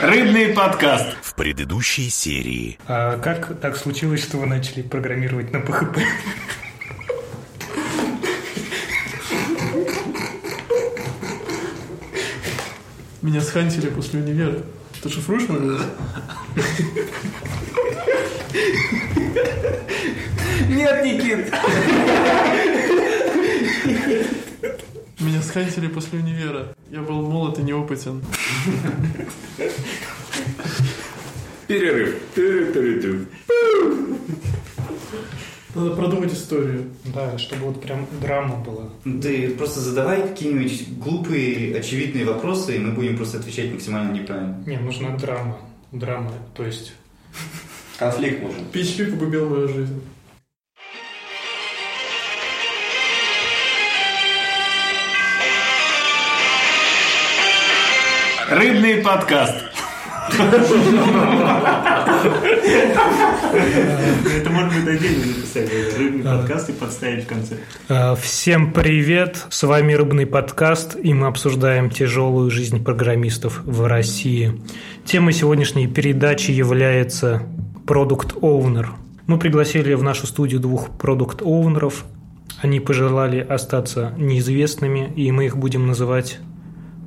Рыбный подкаст. В предыдущей серии. А как так случилось, что вы начали программировать на PHP? Меня схантили после универа. Ты шифруешь меня? Нет, Никит. Меня схантили после универа. Я был молод и неопытен. Перерыв. Надо продумать историю. Да, чтобы вот прям драма была. Ты просто задавай какие-нибудь глупые, очевидные вопросы, и мы будем просто отвечать максимально неправильно. Не, нужна драма. Драма, то есть... Конфликт нужен. PHP погубил мою жизнь. Рыбный подкаст. Это может быть отдельно написать. Рыбный подкаст и подставить в конце. А, Всем привет! С вами Рыбный подкаст, и мы обсуждаем тяжелую жизнь программистов в России. Темой сегодняшней передачи является Product Owner. Мы пригласили в нашу студию двух Product Ownerов. Они пожелали остаться неизвестными, и мы их будем называть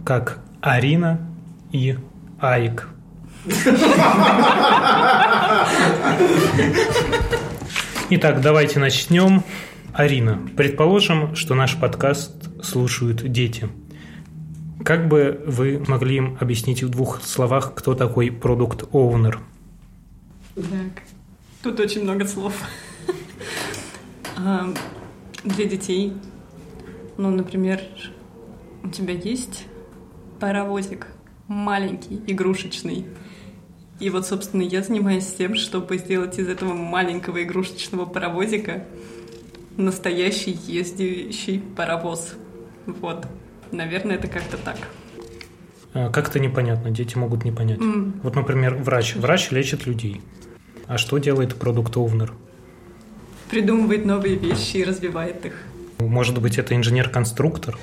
как Арина и Айк. Итак, давайте начнем. Арина, предположим, что наш подкаст слушают дети. Как бы вы могли им объяснить в двух словах, кто такой продукт оунер Так, тут очень много слов. А, Для детей, ну, например, у тебя есть паровозик маленький, игрушечный. И вот, собственно, я занимаюсь тем, чтобы сделать из этого маленького игрушечного паровозика настоящий ездящий паровоз. Вот. Наверное, это как-то так. А, Как-то непонятно, дети могут не понять. М. Вот, например, врач. Врач лечит людей. А что делает продукт оунер Придумывает новые вещи и развивает их. Может быть, это инженер-конструктор?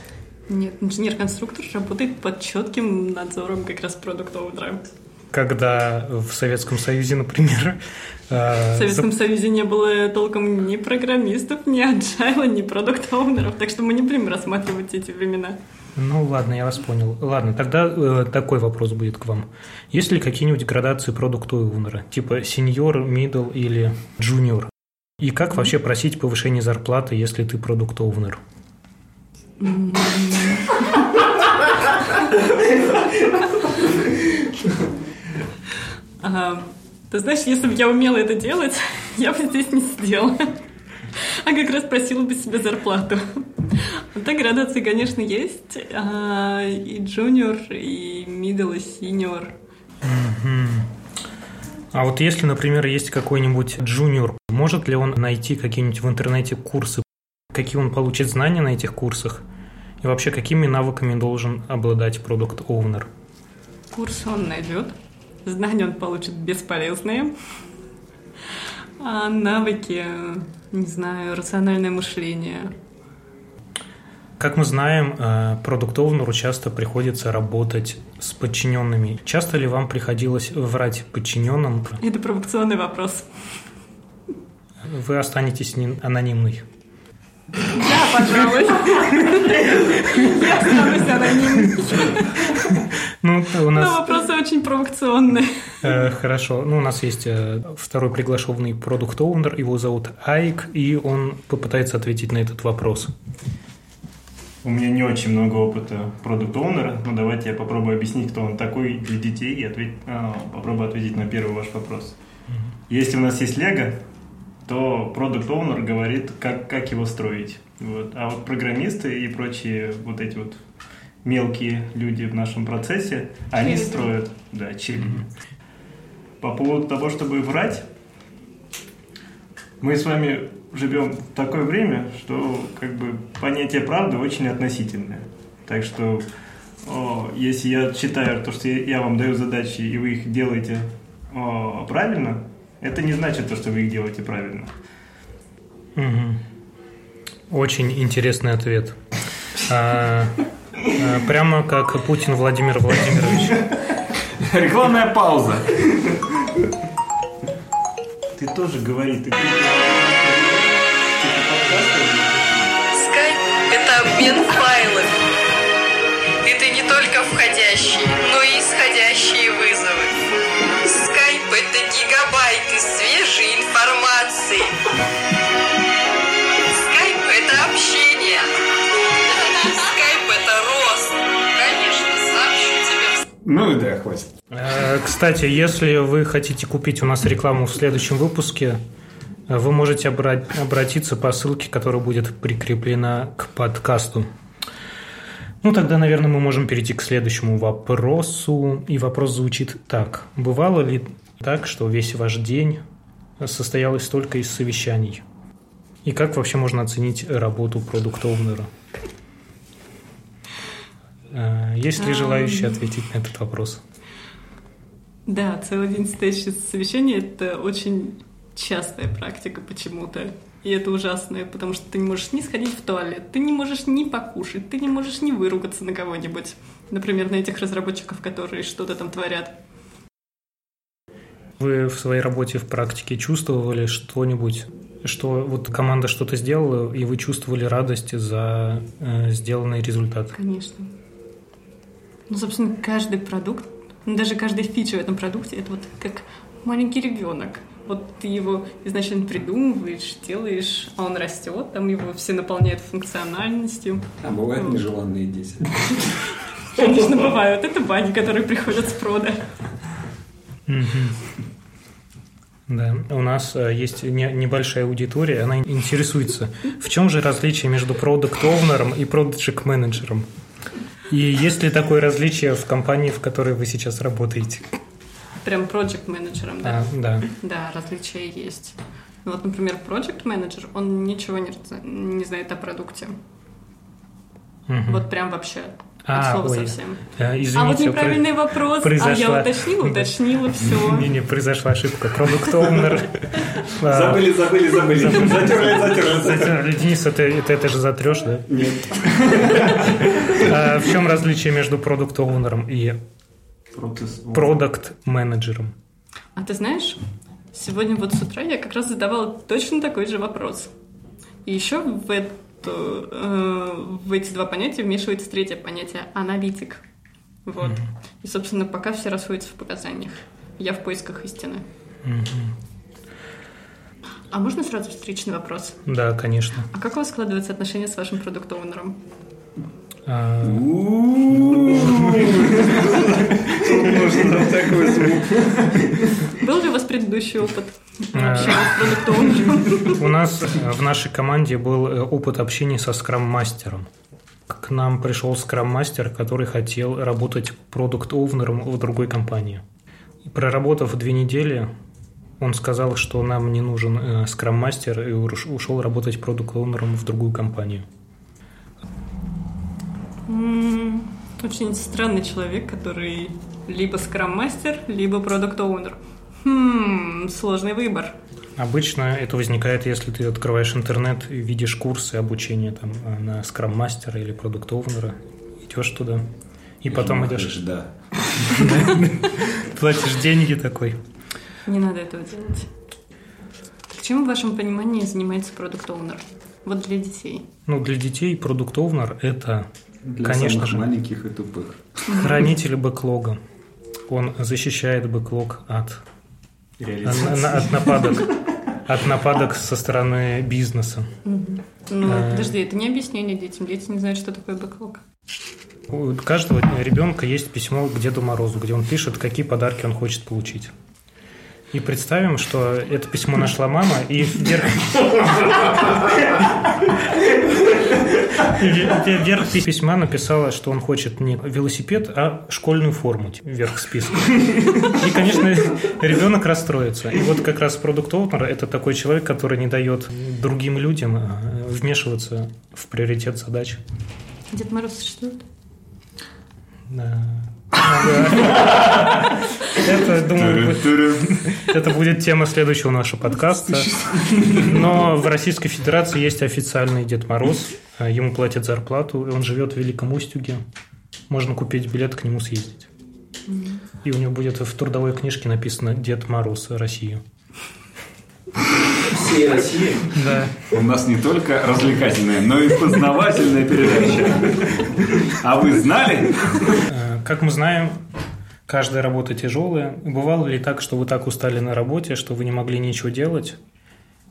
Нет, инженер-конструктор работает под четким надзором как раз продукт-оунера. Когда в Советском Союзе, например, э, В Советском Союзе не было толком ни программистов, ни agile, ни продукт-оунеров, так что мы не будем рассматривать эти времена. Ну ладно, я вас понял. Ладно, тогда э, такой вопрос будет к вам. Есть ли какие-нибудь градации product owner а Типа senior, middle или junior? И как вообще просить повышение зарплаты, если ты product owner. Ты знаешь, если бы я умела это делать, я бы здесь не сидела. А как раз просила бы себе зарплату. Так градации, конечно, есть. А, И junior, и middle, и senior. А вот если, например, есть какой-нибудь джуниор, может ли он найти какие-нибудь в интернете курсы? Какие он получит знания на этих курсах? И вообще, какими навыками должен обладать продукт оунер Курс он найдет. Знания он получит бесполезные. А навыки, не знаю, рациональное мышление. Как мы знаем, продукт оунеру часто приходится работать с подчиненными. Часто ли вам приходилось врать подчиненным? Это провокационный вопрос. Вы останетесь не анонимной. Да, пожалуй. Я останусь анонимной. Ну, у Но нас... вопросы очень провокационные. Э, Хорошо. Ну, у нас есть э, второй приглашенный продукт оунер его зовут Айк, и он попытается ответить на этот вопрос. У меня не очень много опыта продукт оунера но давайте я попробую объяснить, кто он такой для детей и ответь- а, попробую ответить на первый ваш вопрос. Если у нас есть Лего, то продукт оунер говорит, как, как его строить. Вот. А вот программисты и прочие вот эти вот мелкие люди в нашем процессе, они Челюди. строят, да, челюди. По поводу того, чтобы врать, мы с вами живем в такое время, что как бы понятие правды очень относительное. Так что о, если я считаю то, что я я вам даю задачи, и вы их делаете о, правильно, это не значит то, что вы их делаете правильно. Мгм. Очень интересный ответ. А, а, Прямо как Путин Владимир Владимирович. Рекламная пауза. Ты тоже говори, ты Скайп – это обмен файлами. Это не только входящие, но и исходящие хватит. Э, Кстати, если вы хотите купить у нас рекламу в следующем выпуске, вы можете обра- обратиться по ссылке, которая будет прикреплена к подкасту. Ну, тогда, наверное, мы можем перейти к следующему вопросу. И вопрос звучит так. Бывало ли так, что весь ваш день состоялось только из совещаний? И как вообще можно оценить работу продукт-оунера? Э, Есть ли желающие ответить на этот вопрос? Да, целый день стоишь из совещания – это очень частая практика почему-то. И это ужасно, потому что ты не можешь ни сходить в туалет, ты не можешь ни покушать, ты не можешь ни выругаться на кого-нибудь. Например, на этих разработчиков, которые что-то там творят. Вы в своей работе в практике чувствовали что-нибудь, что вот команда что-то сделала, и вы чувствовали радость за э, сделанный результат? Конечно. Ну, собственно, каждый продукт, ну, даже каждая фича в этом продукте, это вот как маленький ребенок. Вот ты его изначально придумываешь, делаешь, а он растет, там его все наполняют функциональностью. А бывают нежеланные дети. Конечно, бывают. Это бани, которые приходят с прода. Да, у нас э, есть не- небольшая аудитория, она интересуется, в чем же различие между продукт-оунером и продукт-менеджером? И есть ли такое различие в компании, в которой вы сейчас работаете? Прям проект менеджером да? А, да. Да, различия есть. Ну Вот, например, проект менеджер он ничего не, не знает о продукте. Мгм. Вот прям вообще. А, от слова ой. совсем. Э, а вот Извините, неправильный вопрос. А я произошла- уточнила, уточнила, все. Не-не, произошла ошибка. Продукт-оунер. А, Забыли, забыли, забыли. Затерли, затерли, затерли. Денис, это, это, это же затрешь, да? Нет. А в чем различие между продукт-оунером и Процесс. продукт-менеджером? А ты знаешь, сегодня вот с утра я как раз задавала точно такой же вопрос. И еще в, эту, э, в эти два понятия вмешивается третье понятие – аналитик. Вот. И, собственно, пока все расходятся в показаниях. Я в поисках истины. А можно сразу встречный вопрос? Да, конечно. А как у вас складываются отношения с вашим продукт-оунером? А, Можно такой звук. Был ли у вас предыдущий опыт А. У нас э, в нашей команде был э, опыт общения со скрам-мастером. К нам пришел скрам-мастер, который хотел работать продукт-оунером в другой компании. Проработав две недели, он сказал, что нам не нужен э, скрам-мастер, и уш- ушел работать продукт-оунером в другую компанию. Очень странный человек, который либо скрам-мастер, либо продукт-оунер. Хм, сложный выбор. Обычно это возникает, если ты открываешь интернет и видишь курсы обучения там, э, на скрам-мастера или продукт-оунера, идешь туда, и потом идешь, Да. платишь деньги такой. Не надо этого делать. Чем в вашем понимании занимается продукт-оунер? Вот для детей. Ну, для детей продукт-оунер – это, Для конечно самых же, маленьких и тупых. хранитель бэклога. Он защищает бэклог от, от, нападок. От нападок со стороны бизнеса. Ну, Э. подожди, это не объяснение детям. Дети не знают, что такое бэклог. У каждого ребенка есть письмо к Деду Морозу, где он пишет, какие подарки он хочет получить. И представим, что это письмо нашла мама, и вверх... Вверх письма написала, что он хочет не велосипед, а школьную форму вверх списка. И, конечно, ребенок расстроится. И вот как раз продукт оунер это такой человек, который не дает другим людям э, вмешиваться в приоритет задач. Дед Мороз существует? Да. Это, думаю, будет- это будет тема следующего нашего подкаста. Но в Российской Федерации есть официальный Дед Мороз. Ему платят зарплату, и он живет в Великом Устюге. Можно купить билет к нему съездить. И у него будет в трудовой книжке написано «Дед Мороз. Россия». Всей России. Да. У нас не только развлекательная, но и познавательная передача. А вы знали? Как мы знаем, каждая работа тяжелая. Бывало ли так, что вы так устали на работе, что вы не могли ничего делать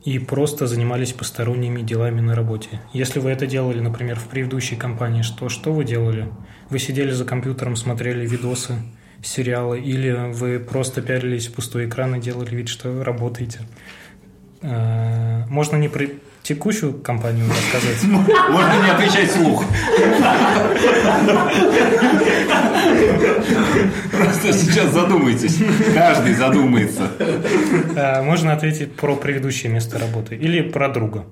и просто занимались посторонними делами на работе? Если вы это делали, например, в предыдущей компании, что, что вы делали? Вы сидели за компьютером, смотрели видосы, сериалы, или вы просто пялились в пустой экран и делали вид, что работаете? Э, Можно не про текущую компанию рассказать? Можно не отвечать вслух. Просто сейчас задумайтесь. Каждый задумается. А, Можно ответить про предыдущее место работы или про друга.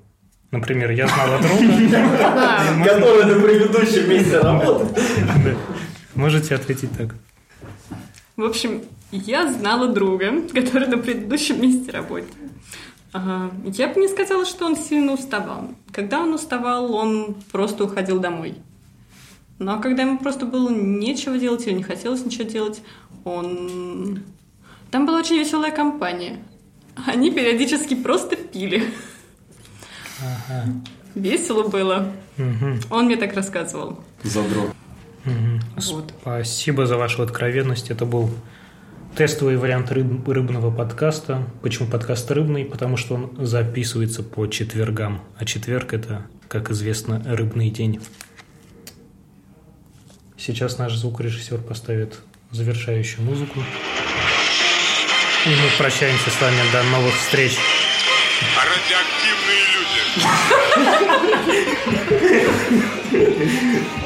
Например, я знала друга. Который на предыдущем месте работы. Можете ответить так. В общем, я знала друга, который на предыдущем месте работает. Ага. Я бы не сказала, что он сильно уставал. Когда он уставал, он просто уходил домой. Ну а когда ему просто было нечего делать или не хотелось ничего делать, он... Там была очень веселая компания. Они периодически просто пили. Весело было. Мгм. Он мне так рассказывал. Задрот. Вот. Спасибо за вашу откровенность. Это был тестовый вариант рыб- рыбного подкаста. Почему подкаст рыбный? Потому что он записывается по четвергам. А четверг – это, как известно, рыбный день. Сейчас наш звукорежиссер поставит завершающую музыку. И мы прощаемся с вами. До новых встреч. Радиоактивные люди.